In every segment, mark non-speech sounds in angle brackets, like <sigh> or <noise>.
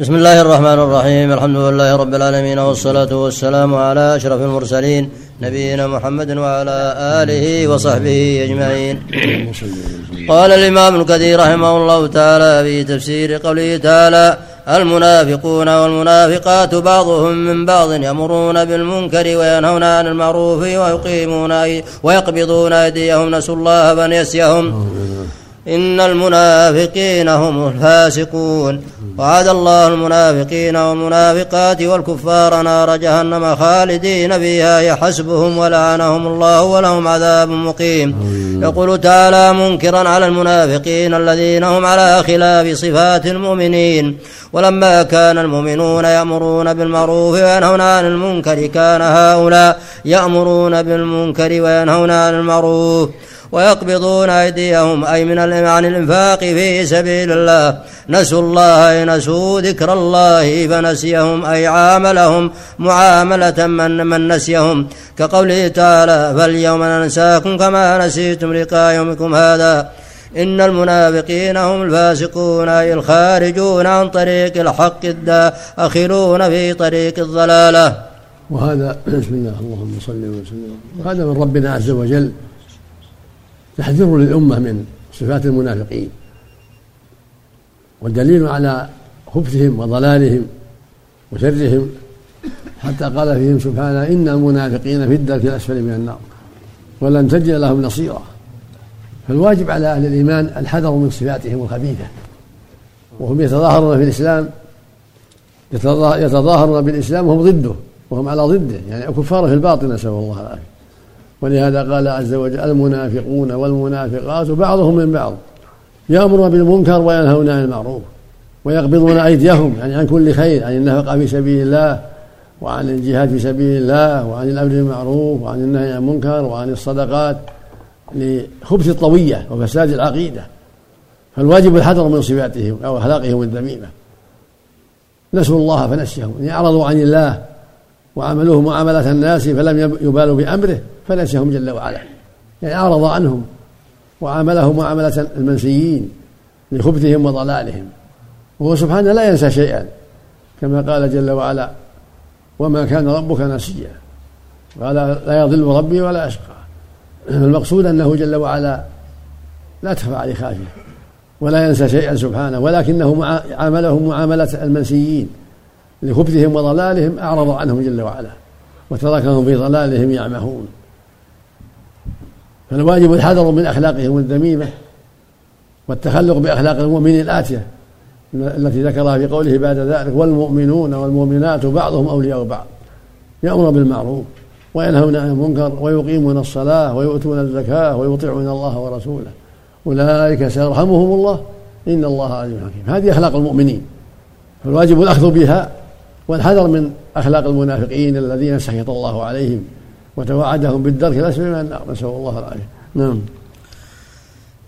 بسم الله الرحمن الرحيم الحمد لله رب العالمين والصلاة والسلام على أشرف المرسلين نبينا محمد وعلى آله وصحبه أجمعين قال الإمام الكثير رحمه الله تعالى في تفسير قوله تعالى المنافقون والمنافقات بعضهم من بعض يمرون بالمنكر وينهون عن المعروف ويقيمون ويقبضون أيديهم نسوا الله فنسيهم إن المنافقين هم الفاسقون. وعد الله المنافقين والمنافقات والكفار نار جهنم خالدين فيها يحسبهم ولعنهم الله ولهم عذاب مقيم. يقول تعالى منكرا على المنافقين الذين هم على خلاف صفات المؤمنين. ولما كان المؤمنون يأمرون بالمعروف وينهون عن المنكر كان هؤلاء يأمرون بالمنكر وينهون عن المعروف. ويقبضون أيديهم أي من عن الإنفاق في سبيل الله. نسوا الله أي نسوا ذكر الله فنسيهم أي عاملهم معاملة من, من نسيهم. كقوله تعالى فاليوم ننساكم كما نسيتم لقاء يومكم هذا. إن المنافقين هم الفاسقون أي الخارجون عن طريق الحق الداخلون في طريق الضلالة. وهذا <clears throat> بسم الله اللهم صل وسلم. وهذا من ربنا عز وجل. تحذير للأمة من صفات المنافقين. والدليل على خبثهم وضلالهم وشرهم حتى قال فيهم سبحانه إن المنافقين في الدرك الأسفل من النار ولن تجد لهم نصيرا. فالواجب على أهل الإيمان الحذر من صفاتهم الخبيثة. وهم يتظاهرون في الإسلام يتظاهرون بالإسلام وهم ضده وهم على ضده يعني كفار في الباطن نسأل الله العافية. ولهذا قال عز وجل المنافقون والمنافقات بعضهم من بعض يأمرون بالمنكر وينهون عن المعروف ويقبضون أيديهم يعني عن كل خير عن النفقة في سبيل الله وعن الجهاد في سبيل الله وعن الأمر بالمعروف وعن النهي عن المنكر وعن الصدقات لخبث الطوية وفساد العقيدة فالواجب الحذر من صفاتهم أو أخلاقهم الذميمة نسوا الله فنسيهم يعني أعرضوا عن الله وعملوه معاملة الناس فلم يبالوا بأمره فنسيهم جل وعلا. يعني أعرض عنهم وعاملهم معاملة المنسيين لخبثهم وضلالهم. وهو سبحانه لا ينسى شيئا كما قال جل وعلا وما كان ربك نسيا قال لا يضل ربي ولا أشقى المقصود أنه جل وعلا لا تخفى عليه خافية ولا ينسى شيئا سبحانه ولكنه عاملهم معاملة المنسيين. لخبثهم وضلالهم أعرض عنهم جل وعلا وتركهم في ضلالهم يعمهون. فالواجب الحذر من أخلاقهم الذميمة والتخلق بأخلاق المؤمنين الآتية التي ذكرها في قوله بعد ذلك والمؤمنون والمؤمنات بعضهم أولياء بعض يأمر بالمعروف وينهون عن المنكر ويقيمون الصلاة ويؤتون الزكاة ويطيعون الله ورسوله. أولئك سيرحمهم الله إن الله عليم حكيم. هذه أخلاق المؤمنين فالواجب الأخذ بها والحذر من أخلاق المنافقين الذين سخط الله عليهم وتوعدهم بالدرك الأسفل من النار. نسأل الله العافية. نعم.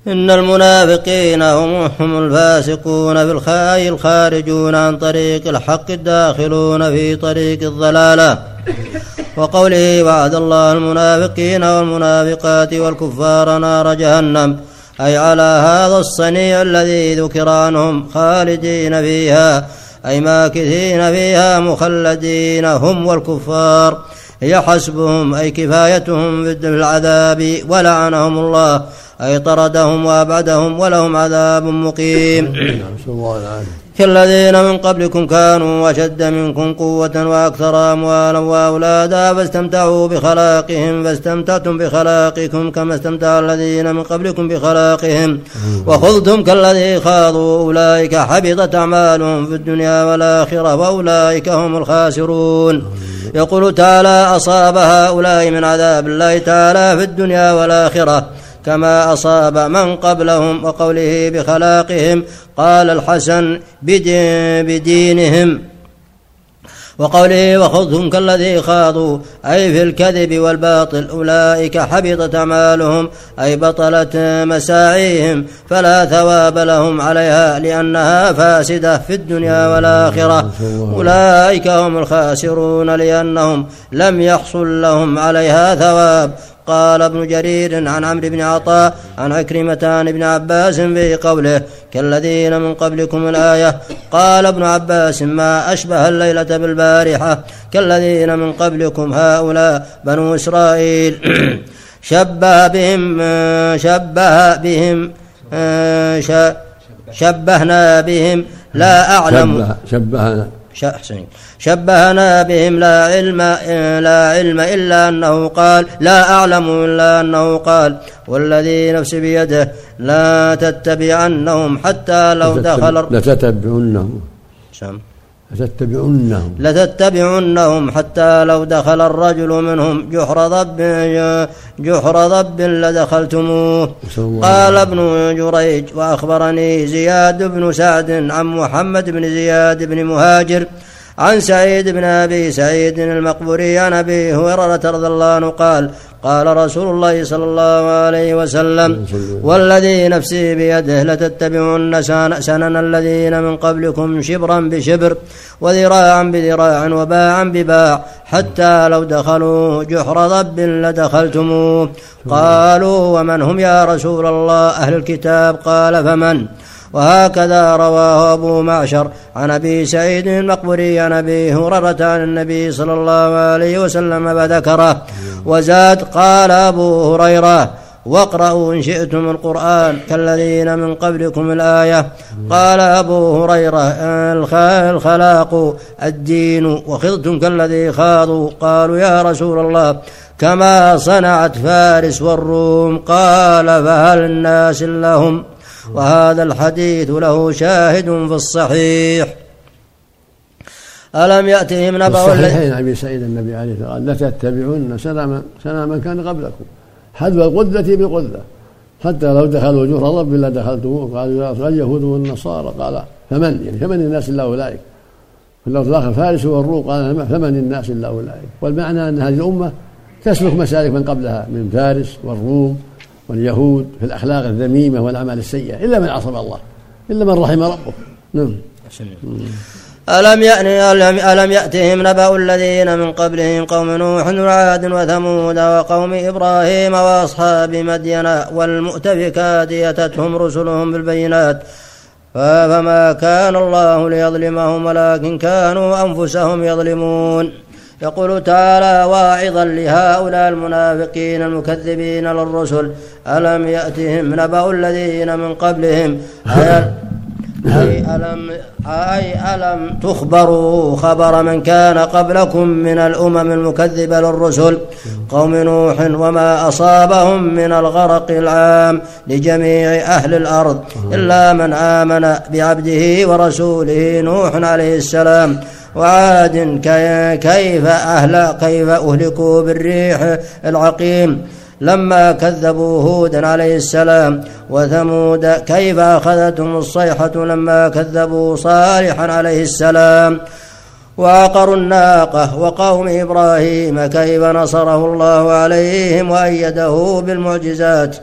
إن المنافقين هم هم الفاسقون بالخاء الخارجون عن طريق الحق الداخلون في طريق الضلالة. وقوله وعد الله المنافقين والمنافقات والكفار نار جهنم أي على هذا الصنيع الذي ذكر عنهم خالدين فيها. أي ماكثين فيها مخلدين هم والكفار. هي حسبهم أي كفايتهم في العذاب ولعنهم الله أي طردهم وأبعدهم ولهم عذاب مقيم. كالذين من قبلكم كانوا أشد منكم قوة وأكثر أموالا وأولادا فاستمتعوا بخلاقهم فاستمتعتم بخلاقكم كما استمتع الذين من قبلكم بخلاقهم. وخذتم كالذي خاضوا أولئك حبطت أعمالهم في الدنيا والآخرة وأولئك هم الخاسرون. يقول تعالى أصاب هؤلاء من عذاب الله تعالى في الدنيا والآخرة. كما أصاب من قبلهم وقوله بخلاقهم قال الحسن بدين بدينهم. وقوله وخذهم كالذي خاضوا أي في الكذب والباطل أولئك حبطت أعمالهم أي بطلت مساعيهم فلا ثواب لهم عليها لأنها فاسدة في الدنيا والآخرة. أولئك هم الخاسرون لأنهم لم يحصل لهم عليها ثواب. قال ابن جرير عن عمرو بن عطاء عن عكرمة عن ابن عباس في قوله كالذين من قبلكم الآية قال ابن عباس ما أشبه الليلة بالبارحة كالذين من قبلكم هؤلاء بنو إسرائيل. <clears throat> شبه بهم شبه بهم شبهنا بهم. لا أعلم. شبهنا. شبهنا بهم لا علم لا علم إلا أنه قال لا أعلم إلا أنه قال والذي نفسي بيده لا تتبعنهم حتى لو دخل لتتبعنهم. لتتبعنهم. لتتبعنهم حتى لو دخل الرجل منهم جحر ضب جحر ضب لدخلتموه. قال ابن جريج وأخبرني زياد بن سعد عن محمد بن زياد بن مهاجر عن سعيد بن أبي سعيد المقبوري عن أبي هريرة رضي الله عنه قال قال رسول الله صلى الله عليه وسلم والذي نفسي بيده لتتبعن سنن الذين من قبلكم شبرا بشبر وذراعا بذراع وباعا بباع حتى لو دخلوا جحر ضب لدخلتموه. قالوا ومن هم يا رسول الله؟ أهل الكتاب. قال فمن؟ وهكذا رواه أبو معشر عن أبي سعيد المقبري عن أبي هريرة عن النبي صلى الله عليه وسلم فذكره وزاد قال أبو هريرة واقرأوا إن شئتم القرآن كالذين من قبلكم الآية. قال أبو هريرة الخلاق الدين وخضتم كالذي خاضوا. قالوا يا رسول الله كما صنعت فارس والروم قال فهل الناس لهم؟ وهذا الحديث له شاهد في الصحيح. ألم يأتهم نبأ الصحيحين أبي سعيد النبي عليه الصلاة والسلام لتتبعن سنة سنة من كان قبلكم حذو القدة بقدة حتى لو دخلوا جهر رب إلا دخلتموه قالوا يا رسول اليهود والنصارى قال فمن يعني فمن الناس إلا أولئك لو دخل فارس والروم قال فمن الناس إلا أولئك والمعنى أن هذه الأمة تسلك مسالك من قبلها من فارس والروم واليهود في الأخلاق الذميمة والأعمال السيئة إلا من عصم الله إلا من رحم ربه. نعم. ألم يعني ألم يأتهم نبأ الذين من قبلهم قوم نوح وعاد وثمود وقوم إبراهيم وأصحاب مدين والمؤتفكات يتتهم رسلهم بالبينات فما كان الله ليظلمهم ولكن كانوا أنفسهم يظلمون. يقول تعالى واعظا لهؤلاء المنافقين المكذبين للرسل ألم يأتهم نبأ الذين من قبلهم؟ أي ألم, أي ألم تخبروا خبر من كان قبلكم من الأمم المكذبة للرسل؟ قوم نوح وما أصابهم من الغرق العام لجميع أهل الأرض إلا من آمن بعبده ورسوله نوح عليه السلام. وعاد كيف أهل كيف أهلكوا بالريح العقيم لما كذبوا هودا عليه السلام وثمود كيف أخذتهم الصيحة لما كذبوا صالحا عليه السلام وعقروا الناقة وقوم إبراهيم كيف نصره الله عليهم وأيده بالمعجزات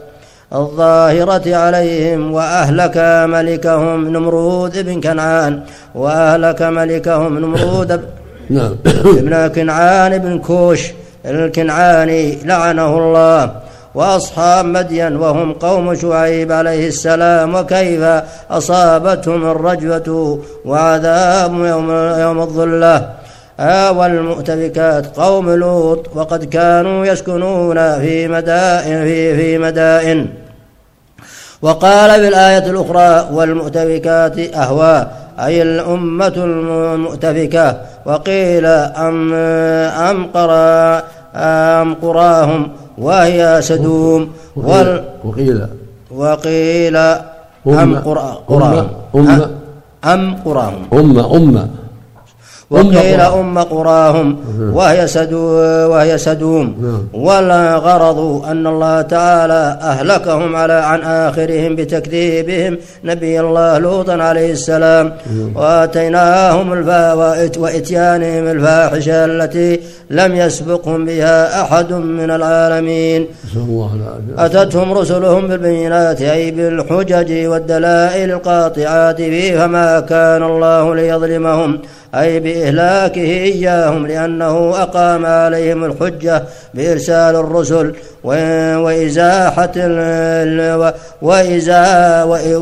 الظاهرة عليهم وأهلك ملكهم نمرود بن كنعان وأهلك ملكهم نمرود <coughs> نعم. <coughs> ابن كنعان بن كوش الكنعاني لعنه الله. وأصحاب مدين وهم قوم شعيب عليه السلام وكيف أصابتهم الرجفه وعذاب يوم يوم الظلة. آه والمؤتفكات قوم لوط وقد كانوا يسكنون في مدائن في في مدائن. وقال في الآية الأخرى والمؤتفكات أهوى أي الأمة المؤتفكة. وقيل أم أم قرى أم قراهم وهي سدوم وقيل وقيل, وقيل أم قراهم. أم. قراهم. أمة أمة وقيل أم قراهم وهي سدو وهي سدوم. نعم. والغرض أن الله تعالى أهلكهم على عن آخرهم بتكذيبهم. نبي الله لوطا عليه السلام. نعم. وآتيناهم الفا وإتيانهم الفاحشة التي لم يسبقهم بها أحد من العالمين. أتتهم رسلهم بالبينات أي بالحجج والدلائل القاطعات فيه فما كان الله ليظلمهم. أي بإهلاكه إياهم لأنه أقام عليهم الحجة بإرسال الرسل. وإزاحة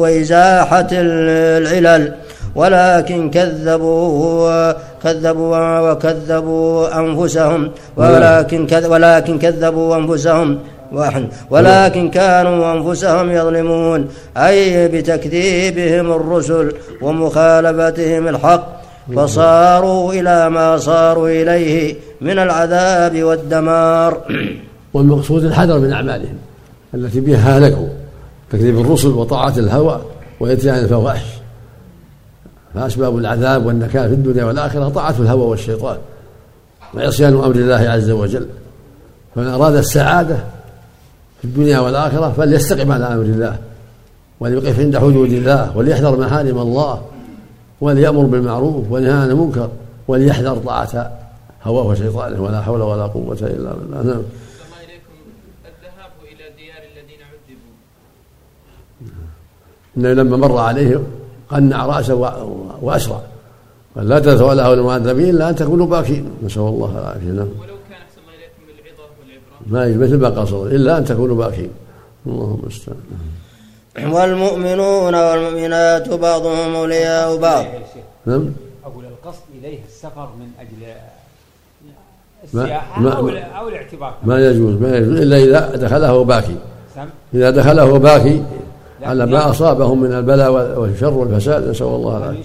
وإزاحة العلل. ولكن كذبوا كذبوا وكذبوا أنفسهم. ولكن ولكن كذبوا أنفسهم. واحد. ولكن كانوا أنفسهم يظلمون. أي بتكذيبهم الرسل ومخالفتهم الحق. فصاروا إلى ما صاروا إليه من العذاب والدمار. <clears throat> والمقصود الحذر من أعمالهم التي بها هلكوا تكذيب الرسل وطاعة الهوى وإتيان الفواحش. فأسباب العذاب والنكال في الدنيا والآخرة طاعة الهوى والشيطان وعصيان أمر الله عز وجل. فمن أراد السعادة في الدنيا والآخرة فليستقم على أمر الله وليقف عند حدود الله وليحذر محارم الله وليأمر بالمعروف ولينهى عن المنكر وليحذر طاعة هواه وشيطانه ولا حول ولا قوة إلا بالله. نعم. الذهاب إلى ديار الذين عذبوا. إنه لما مر عليه قنع رأسه وأسرع. قال لا تذهبوا له المعذبين إلا أن تكونوا باكين. نسأل الله العافية. نعم. ولو كان أحسن الله إليكم بالعظة والعبرة. ما مثل ما قصر إلا أن تكونوا باكين. اللهم استعان. والمؤمنون والمؤمنات بعضهم أولياء بعض. نعم. أقول القصد إليه السفر من أجل السياحة ما أو, أو الاعتبار. ما يجوز ما يجوز. إلا إذا دخله باكي. إذا دخله باكي على ما أصابهم من البلاء والشر والفساد نسأل الله العافية.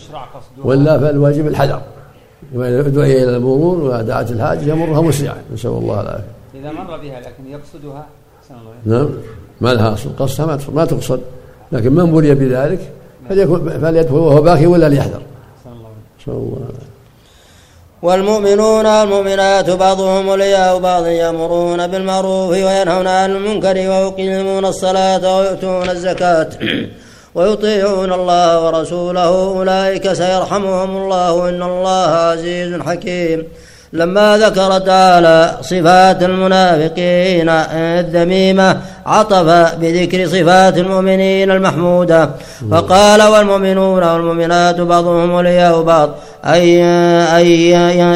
ولا فالواجب الحذر. دعي إلى المرور ودعت الحاج يمرها مسرعا. نسأل الله العافية. إذا مر بها لكن يقصدها نعم. ما لها أصل قصدها ما تقصد لكن من بلي بذلك فليكن فليدخل وهو باكي ولا ليحذر. نسأل الله والمؤمنون والمؤمنات بعضهم أولياء بعض يأمرون بالمعروف وينهون عن المنكر ويقيمون الصلاة ويؤتون الزكاة <clears throat> ويطيعون الله ورسوله. أولئك سيرحمهم الله. إن الله عزيز حكيم. لما ذكر تعالى صفات المنافقين الذميمة عطف بذكر صفات المؤمنين المحمودة. فقال والمؤمنون والمؤمنات بعضهم أولياء بعض أي أي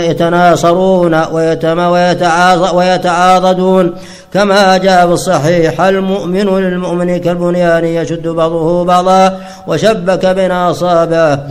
يتناصرون ويتعاضدون. كما جاء في الصحيح المؤمن للمؤمن كالبنيان يشد بعضه بعضا وشبك بين أصابعه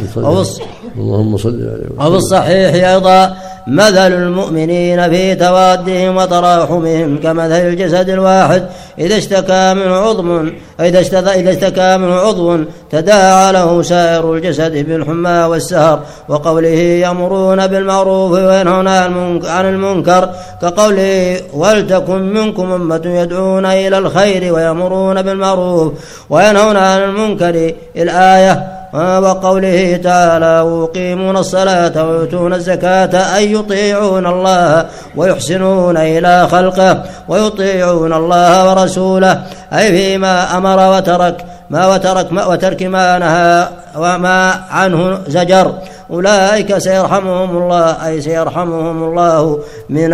اللهم صل عليه وفي الصحيح أيضا مثل المؤمنين في توادهم وتراحمهم كمثل الجسد الواحد. إذا اشتكى منه عضو إذا إذا اشتكى منه عضو تداعى له سائر الجسد بالحمى والسهر. وقوله يأمرون بالمعروف وينهون عن المنكر. كقوله ولتكن منكم أمة يدعون إلى الخير ويأمرون بالمعروف وينهون عن المنكر. الآية وقوله تعالى ويقيمون الصلاة ويؤتون الزكاة أي يطيعون الله ويحسنون إلى خلقه ويطيعون الله ورسوله أي فيما أمر وترك ما وترك ما وترك ما نهى وما عنه زجر. أولئك سيرحمهم الله أي سيرحمهم الله من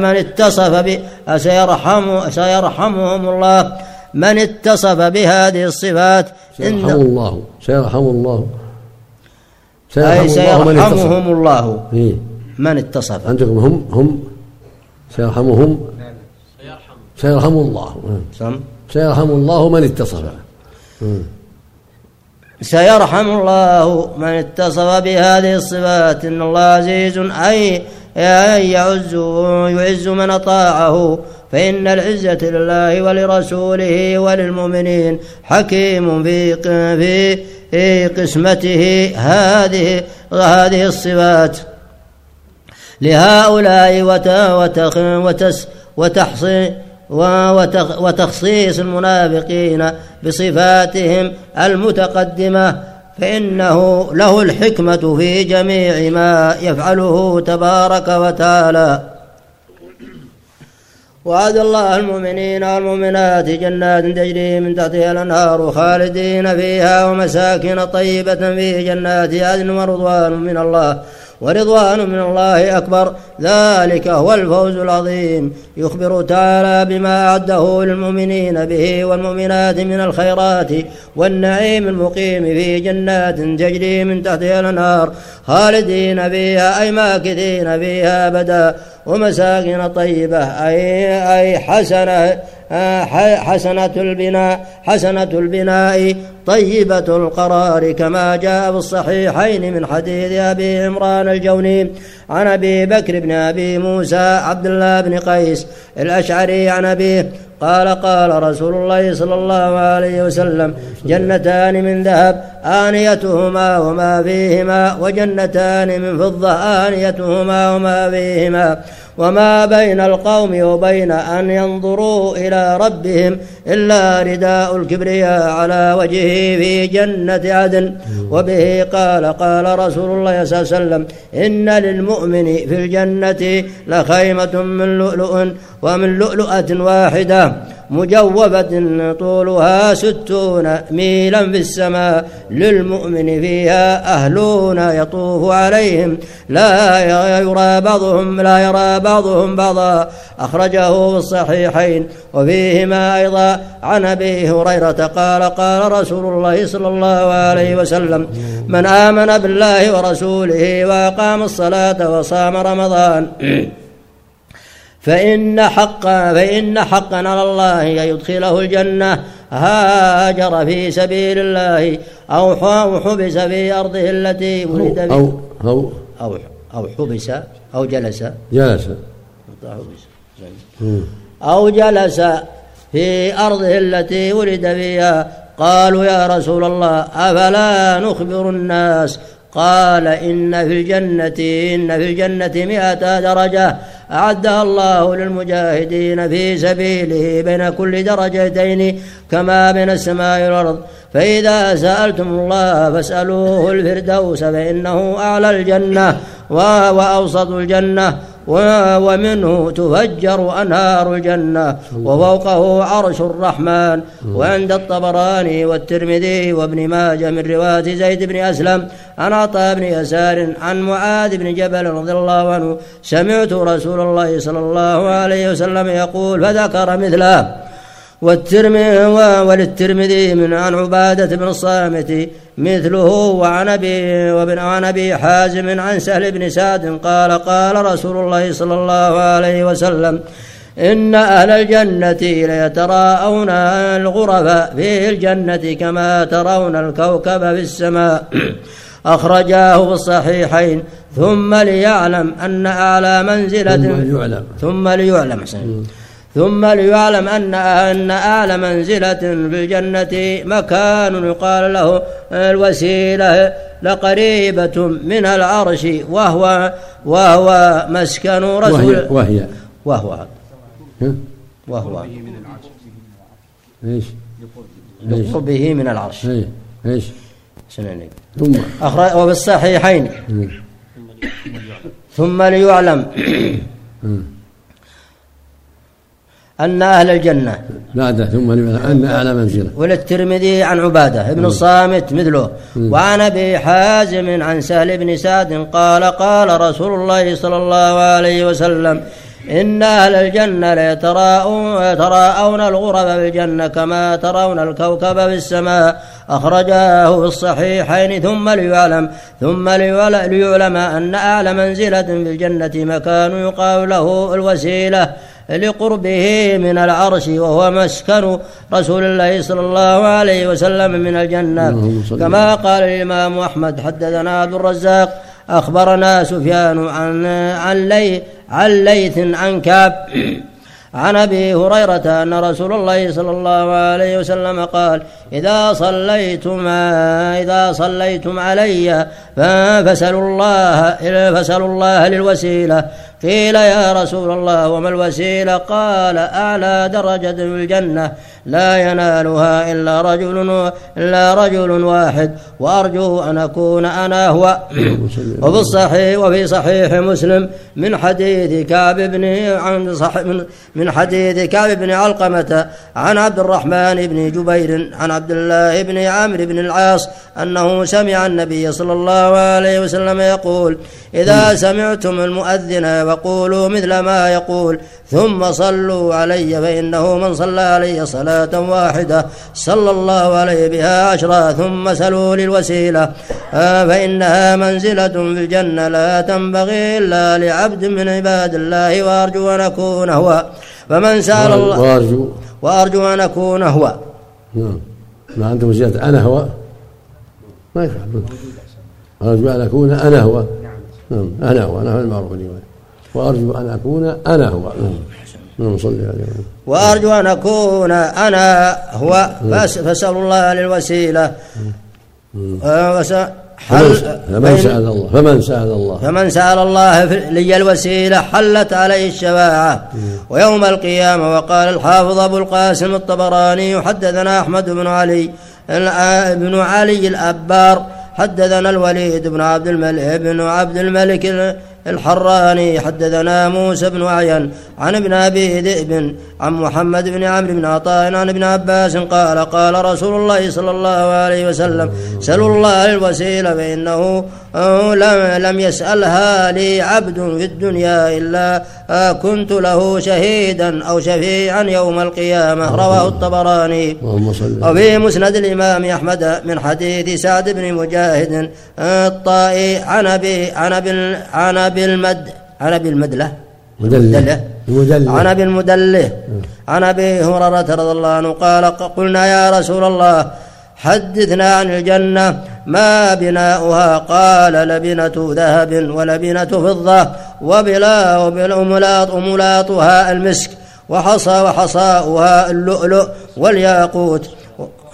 من اتصف ب سيرحم سيرحمهم الله من اتصف بهذه الصفات سيرحم الله. سيرحم الله. سيرحم أي سيرحمهم الله. إيه؟ من اتصف؟ عندكم هم هم سيرحمهم. سيرحم الله. سم. سيرحم الله من اتصف. سيرحم الله من اتصف بهذه الصفات. إن الله عزيز أي يعز يعز من أطاعه. فإن العزة لله ولرسوله وللمؤمنين حكيم في في قسمته هذه هذه الصفات. لهؤلاء وتخ وتحصي وتخصيص المنافقين بصفاتهم المتقدمة فإنه له الحكمة في جميع ما يفعله تبارك وتعالى. وعد الله المؤمنين والمؤمنات جنات تجري من تحتها الأنهار خالدين فيها ومساكن طيبة في جنات عدن ورضوان من الله ورضوان من الله أكبر. ذلك هو الفوز العظيم. يخبر تعالى بما أعده للمؤمنين به والمؤمنات من الخيرات والنعيم المقيم في جنات تجري من تحتها الأنهار خالدين فيها أي ماكثين فيها أبدا. ومساكن طيبة. أي أي حسنة حسنة البناء حسنة البناء طيبة القرار كما جاء في الصحيحين من حديث أبي عمران الجوني عن أبي بكر بن أبي موسى عبد الله بن قيس الأشعري عن أبيه قال قال رسول الله صلى الله عليه وسلم جنتان من ذهب آنيتهما وما فيهما وجنتان من فضة آنيتهما وما فيهما. وما بين القوم وبين أن ينظروا إلى ربهم إلا رداء الكبرياء على وجهه في جنة عدن وبه قال قال رسول الله صلى الله عليه وسلم إن للمؤمن في الجنة لخيمة من لؤلؤ ومن لؤلؤة واحدة مجوفة طولها ستون ميلا في السماء للمؤمن فيها أهلون يطوف عليهم. لا يرى بعضهم لا يرى بعضهم بعضا. أخرجه في الصحيحين. وفيهما أيضا عن أبي هريرة قال قال رسول الله صلى الله عليه وسلم من آمن بالله ورسوله وأقام الصلاة وصام رمضان فإن حقا فإن حقا على الله أن يدخله الجنة هاجر في سبيل الله أو حبس في أرضه التي ولد فيها أو أو أو أو حبس أو جلس. جلس. أو جلس في أرضه التي ولد فيها قالوا يا رسول الله أفلا نخبر الناس؟ قال إن في الجنة إن في الجنة مئة درجة. أعدها الله للمجاهدين في سبيله بين كل درجتين كما بين السماء والأرض. فإذا سألتم الله فاسألوه الفردوس فإنه أعلى الجنة وأوسط الجنة. ومنه تفجر أنهار الجنة وفوقه عرش الرحمن وعند الطبراني والترمذي وابن ماجه من رواية زيد بن أسلم عن عطاء بن يسار عن معاذ بن جبل رضي الله عنه سمعت رسول الله صلى الله عليه وسلم يقول فذكر مثله. والترمذي وللترمذي من عن عبادة بن الصامت مثله وعن ابي وابن عن أبي حازم عن سهل بن سعد قال قال رسول الله صلى الله عليه وسلم إن أهل الجنة ليتراءون الغرف في الجنة كما ترون الكوكب في السماء. <clears throat> أخرجاه في الصحيحين. ثم ليعلم أن أعلى منزلة ثم ليعلم. ثم ليعلم. ثم ليعلم أن أن أعلى منزلة في الجنة مكان يقال له الوسيلة لقريبة من العرش وهو وهو مسكن رسول وهي وهو. وهي وهو. إيش؟ لقربه من العرش. إيش؟ إيش؟ ثم. أخرج وفي الصحيحين. ثم ليعلم. أن أهل الجنة. بعد ثم أن أعلى منزلة. وللترمذي عن عبادة ابن الصامت مثله. وعن أبي حازم عن سهل بن سعد قال قال رسول الله صلى الله عليه وسلم إن أهل الجنة ليتراءون يتراءون الغرب بالجنة كما ترون الكوكب في السماء أخرجاه في الصحيحين ثم ليعلم ثم ليعلم أن أعلى منزلة في الجنة مكان يقال له الوسيلة. لقربه من العرش وهو مسكن رسول الله صلى الله عليه وسلم من الجنة. كما قال الإمام أحمد حدثنا عبد الرزاق أخبرنا سفيان عن عن لي عن ليث عن كعب عن أبي هريرة أن رسول الله صلى الله عليه وسلم قال إذا صليتم إذا صليتم علي فسلوا الله فسلوا الله للوسيلة. قيل يا رسول الله وما الوسيلة؟ قال أعلى درجة في الجنة لا ينالها إلا رجل إلا رجل واحد وأرجو أن أكون أنا هو. <coughs> وفي الصحيح وفي صحيح مسلم من حديث كعب بن عن من, حديث كعب بن علقمة عن عبد الرحمن بن جبير عن عبد الله بن عمرو بن العاص أنه سمع النبي صلى الله عليه وسلم يقول إذا سمعتم المؤذن فقولوا مثل ما يقول. ثم صلوا علي فإنه من صلى علي صلاة واحدة. صلى الله عليه بها عشرا ثم سلوا للوسيلة. فإنها منزلة في الجنة. لا تنبغي إلا لعبد من عباد الله وأرجو أن أكون هو. فمن سأل الله وأرجو وأرجو أن أكون هو. نعم. ما عندهم زيادة أنا هو؟ ما يفعل. أرجو أن أكون أنا هو. نعم. أنا هو. أنا هو المعروف اليوم وأرجو أن أكون أنا هو. وأرجو أن أكون أنا هو. فأس- فاسألوا الله للوسيلة. آه، حل فمن سأل الله فمن سأل الله. فمن سأل الله لي الوسيلة حلت عليه الشفاعة. ويوم القيامة وقال الحافظ أبو القاسم الطبراني حدثنا أحمد بن علي الع- بن علي الأبار حدثنا الوليد بن عبد الملك بن عبد الملك ال- الحراني حدثنا موسى بن عين عن ابن أبي ذئب عن محمد بن عمرو بن عطاء عن ابن عباس قال قال رسول الله صلى الله عليه وسلم سلوا الله الوسيلة فإنه آه، لم لم يسألها لي عبد في الدنيا إلا آه، كنت له شهيدا أو شفيعا يوم القيامة. رواه الطبراني. وفي مسند الإمام أحمد من حديث سعد بن مجاهد الطائي عن أبي عن أبي عن أبي المد عن أبي المدلة. مدلل المدلل عن أبي المدلة. عن أبي هريرة رضي الله عنه قال قلنا يا رسول الله حدثنا عن الجنة. ما بناؤها؟ قال لبنة ذهب ولبنة فضة وبلا وبالأملاط أملاطها المسك وحصى وحصاؤها اللؤلؤ والياقوت.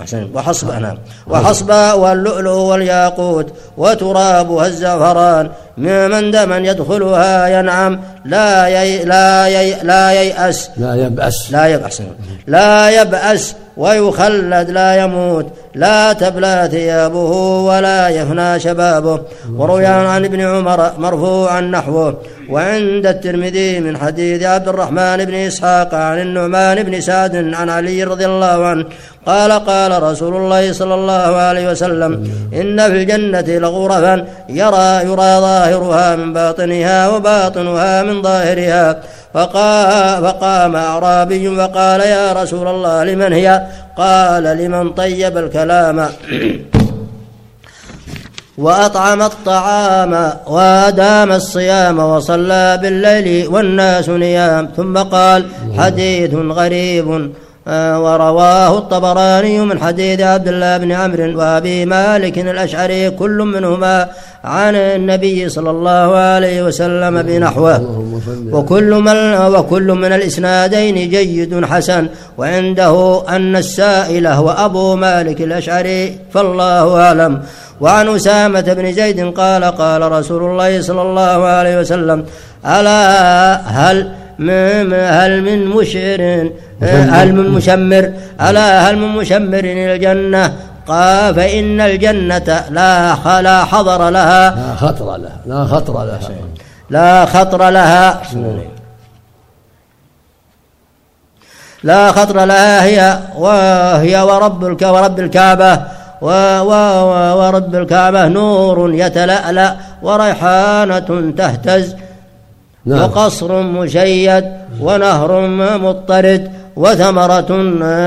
أحسن وحصبة نعم وحصبة واللؤلؤ والياقوت وترابها الزعفران من دمن يدخلها ينعم. لا يي لا يي لا ييأس. لا يبأس. لا يبأس. لا يبأس ويخلد لا يموت. لا تبلى ثيابه ولا يفنى شبابه. وروي عن ابن عمر مرفوعا نحوه. وعند الترمذي من حديث عبد الرحمن بن إسحاق عن النعمان بن سعد عن علي رضي الله عنه. قال قال رسول الله صلى الله عليه وسلم إن في الجنة لغرفا يرى يرى ظاهرها من باطنها وباطنها من ظاهرها. فقام, فقام أعرابي فقال يا رسول الله لمن هي؟ قال لمن طيب الكلام؟ <clears throat> وأطعم الطعام وأدام الصيام وصلى بالليل والناس نيام. ثم قال حديث غريب. ورواه الطبراني من حديث عبد الله بن عمرو وأبي مالك الأشعري كل منهما عن النبي صلى الله عليه وسلم بنحوه. وكل من وكل من الإسنادين جيد حسن. وعنده أن السائل هو أبو مالك الأشعري فالله أعلم. وعن أسامة بن زيد قال قال رسول الله صلى الله عليه وسلم ألا هل هل من مشعر؟ هل من مشمر؟ ألا هل من مشمر إلى الجنة؟ قال فإن الجنة لا لا حضر لها. لا خطر لها لا خطر لها. لا خطر لها. لا خطر لها هي وهي ورب ورب الكعبة. و و ورب الكعبة نور يتلألأ وريحانة تهتز. نعم وقصر مشيد ونهر مضطرد وثمرة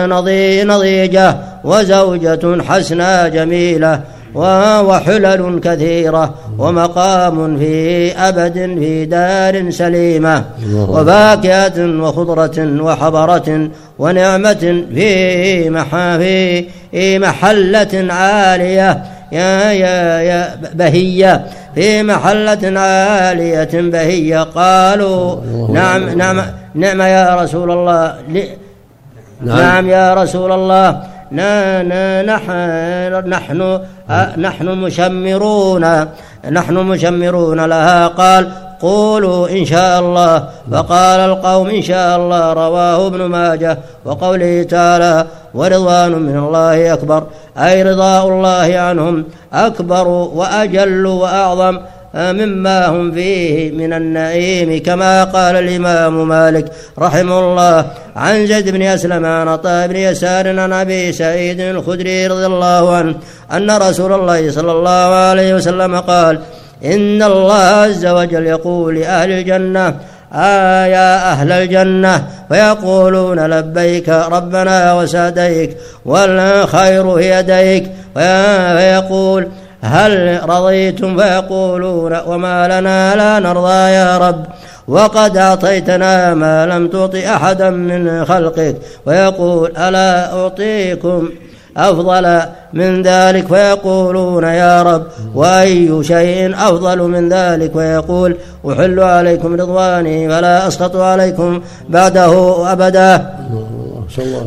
نضي نضيجة وزوجة حسنى جميلة وحلل كثيرة ومقام في أبد في دار سليمة. وفاكهة وخضرة وحضرة ونعمة في مح في في محلة عالية يا يا يا بهية. في محلة عالية بهية قالوا نعم نعم نعم يا رسول الله. نعم. نعم يا رسول الله. نا- نا- نحن نحن أ- نحن مشمرون. نحن مشمرون لها. قال قولوا إن شاء الله. فقال القوم إن شاء الله رواه ابن ماجه وقوله تعالى ورضوان من الله أكبر. أي رضاء الله عنهم أكبر وأجل وأعظم مما هم فيه من النعيم كما قال الإمام مالك رحمه الله عن زيد بن أسلم عن عطاء بن يسار عن أبي سعيد الخدري رضي الله عنه أن رسول الله صلى الله عليه وسلم قال إن الله عز وجل يقول لأهل الجنة آه يا أهل الجنة فيقولون لبيك ربنا وسعديك والخير يديك فيقول هل رضيتم؟ فيقولون وما لنا لا نرضى يا رب وقد أعطيتنا ما لم تعط أحدا من خلقك ويقول ألا أعطيكم أفضل من ذلك فيقولون يا رب وأي شيء أفضل من ذلك ويقول أحل عليكم رضواني فلا أسخط عليكم بعده أبدا.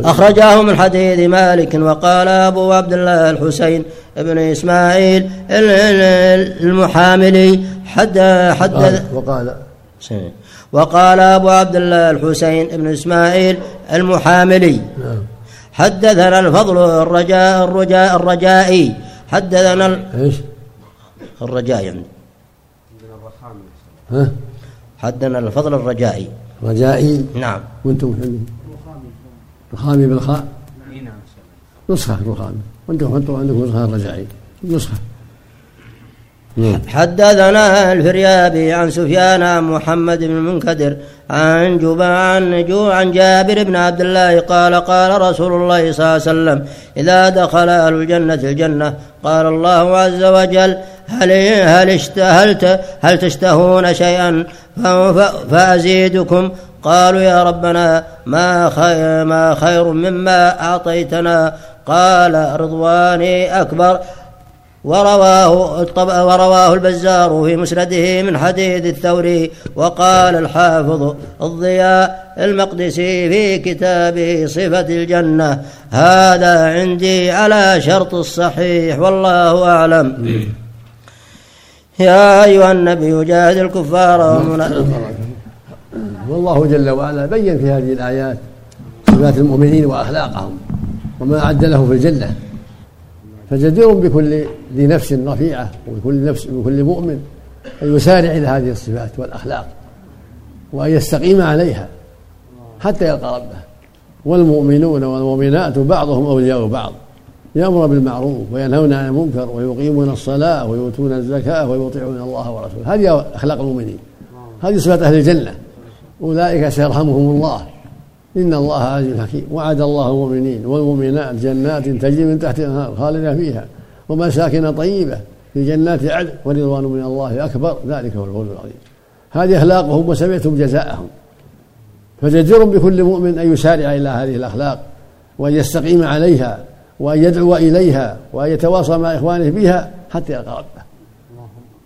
أخرجاه من حديث مالك وقال أبو عبد الله الحسين ابن إسماعيل المحاملي حد حد وقال وقال أبو عبد الله الحسين ابن إسماعيل المحاملي. نعم. حدثنا الفضل الرجاء الرجاء الرجائي. حدثنا ال... إيش؟ الرجاء يعني. ها؟ حدثنا الفضل الرجائي. رجائي؟ نعم. وأنتم رخامي بالخاء؟ اي نعم. نسخة رخامي وأنتم أنتم عندكم نسخة الرجائي. نسخة. حدثنا الفريابي عن سفيان عن محمد بن المنكدر عن جبان جو عن جابر بن عبد الله قال قال رسول الله صلى الله عليه وسلم إذا دخل أهل الجنة الجنة قال الله عز وجل هل هل اشتهلت هل تشتهون شيئا؟ فأزيدكم. قالوا يا ربنا ما خير, ما خير مما أعطيتنا. قال رضواني أكبر. ورواه ورواه البزار في مسنده من حديث الثوري وقال الحافظ الضياء المقدسي في كتابه صفة الجنة هذا عندي على شرط الصحيح والله أعلم. يا أيها النبي جاهد الكفار والله جل وعلا بين في هذه الآيات صفات المؤمنين وأخلاقهم وما أعد له في الجنة. فجدير بكل ذي نفس رفيعة وبكل نفس بكل مؤمن أن يسارع إلى هذه الصفات والأخلاق وأن يستقيم عليها حتى يلقى ربه. والمؤمنون والمؤمنات بعضهم أولياء بعض. يأمر بالمعروف وينهون عن المنكر ويقيمون الصلاة ويؤتون الزكاة ويطيعون الله ورسوله. هذه أخلاق المؤمنين. هذه صفات أهل الجنة. أولئك سيرحمهم الله. إن الله عزيز حكيم. وعد الله المؤمنين والمؤمنات جنات تجري من تحت الأنهار خالدة فيها ومساكن طيبة في جنات عدن ورضوان من الله أكبر. ذلك هو الفوز العظيم. هذه أخلاقهم وسمعتم جزاءهم. فجدير بكل مؤمن أن يسارع إلى هذه الأخلاق وأن يستقيم عليها وأن يدعو إليها وأن يتواصى مع إخوانه بها حتى يلقى ربه.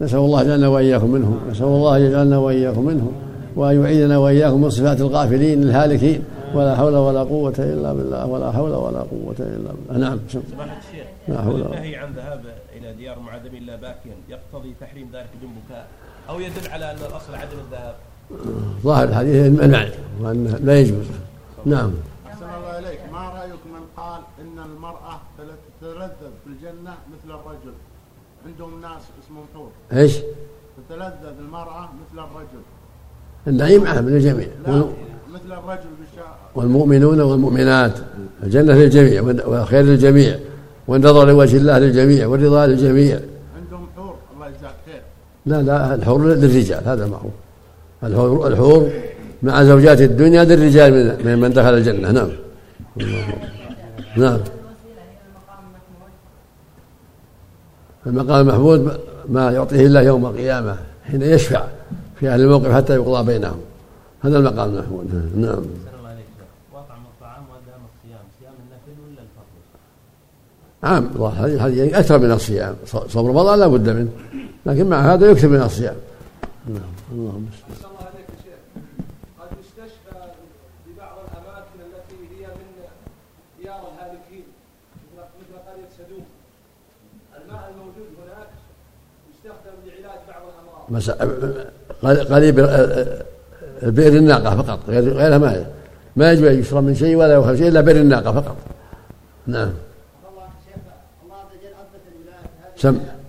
نسأل الله يجعلنا وإياكم منهم. نسأل الله يجعلنا وإياكم منهم. وأن يعيذنا وإياكم من صفات الغافلين الهالكين. ولا حول ولا قوة إلا بالله ولا حول ولا قوة إلا بالله. نعم سماحة الشيخ لا حول النهي عن ذهاب إلى ديار معذبين لا باكيا يقتضي تحريم ذلك بدون بكاء أو يدل على أن الأصل عدم الذهاب. ظاهر الحديث المنع وأنه لا يجوز. نعم. أحسن الله إليك. ما رأيك من قال إن المرأة تتلذذ في الجنة مثل الرجل؟ عندهم ناس اسمهم حور إيش؟ تتلذذ المرأة مثل الرجل. النعيم عام للجميع مثل الرجل والمؤمنون والمؤمنات. الجنة للجميع والخير للجميع والنظر لوجه الله للجميع والرضا للجميع. عندهم حور الله يجزاك خير. لا لا الحور للرجال هذا معروف الحور الحور مع زوجات الدنيا للرجال من من دخل الجنة. نعم. نعم. المقام المحمود ما يعطيه الله يوم القيامة حين يشفع في أهل الموقف حتى يقضى بينهم. هذا المقام المحمود. نعم. عام. هذه هذه أكثر من الصيام. صوم رمضان لا بد منه. لكن مع هذا يكثر من الصيام. نعم. اللهم الله عليك يا شيخ. قد يستشفى في بعض الأماكن التي هي من ديار الهالكين مثل قرية سدوم. الماء الموجود هناك يستخدم لعلاج بعض الأمراض. قريب بئر الناقة فقط غيرها ما ما يجب أن يشرب من شيء ولا يؤخذ شيء إلا بئر الناقة فقط. نعم. سم سم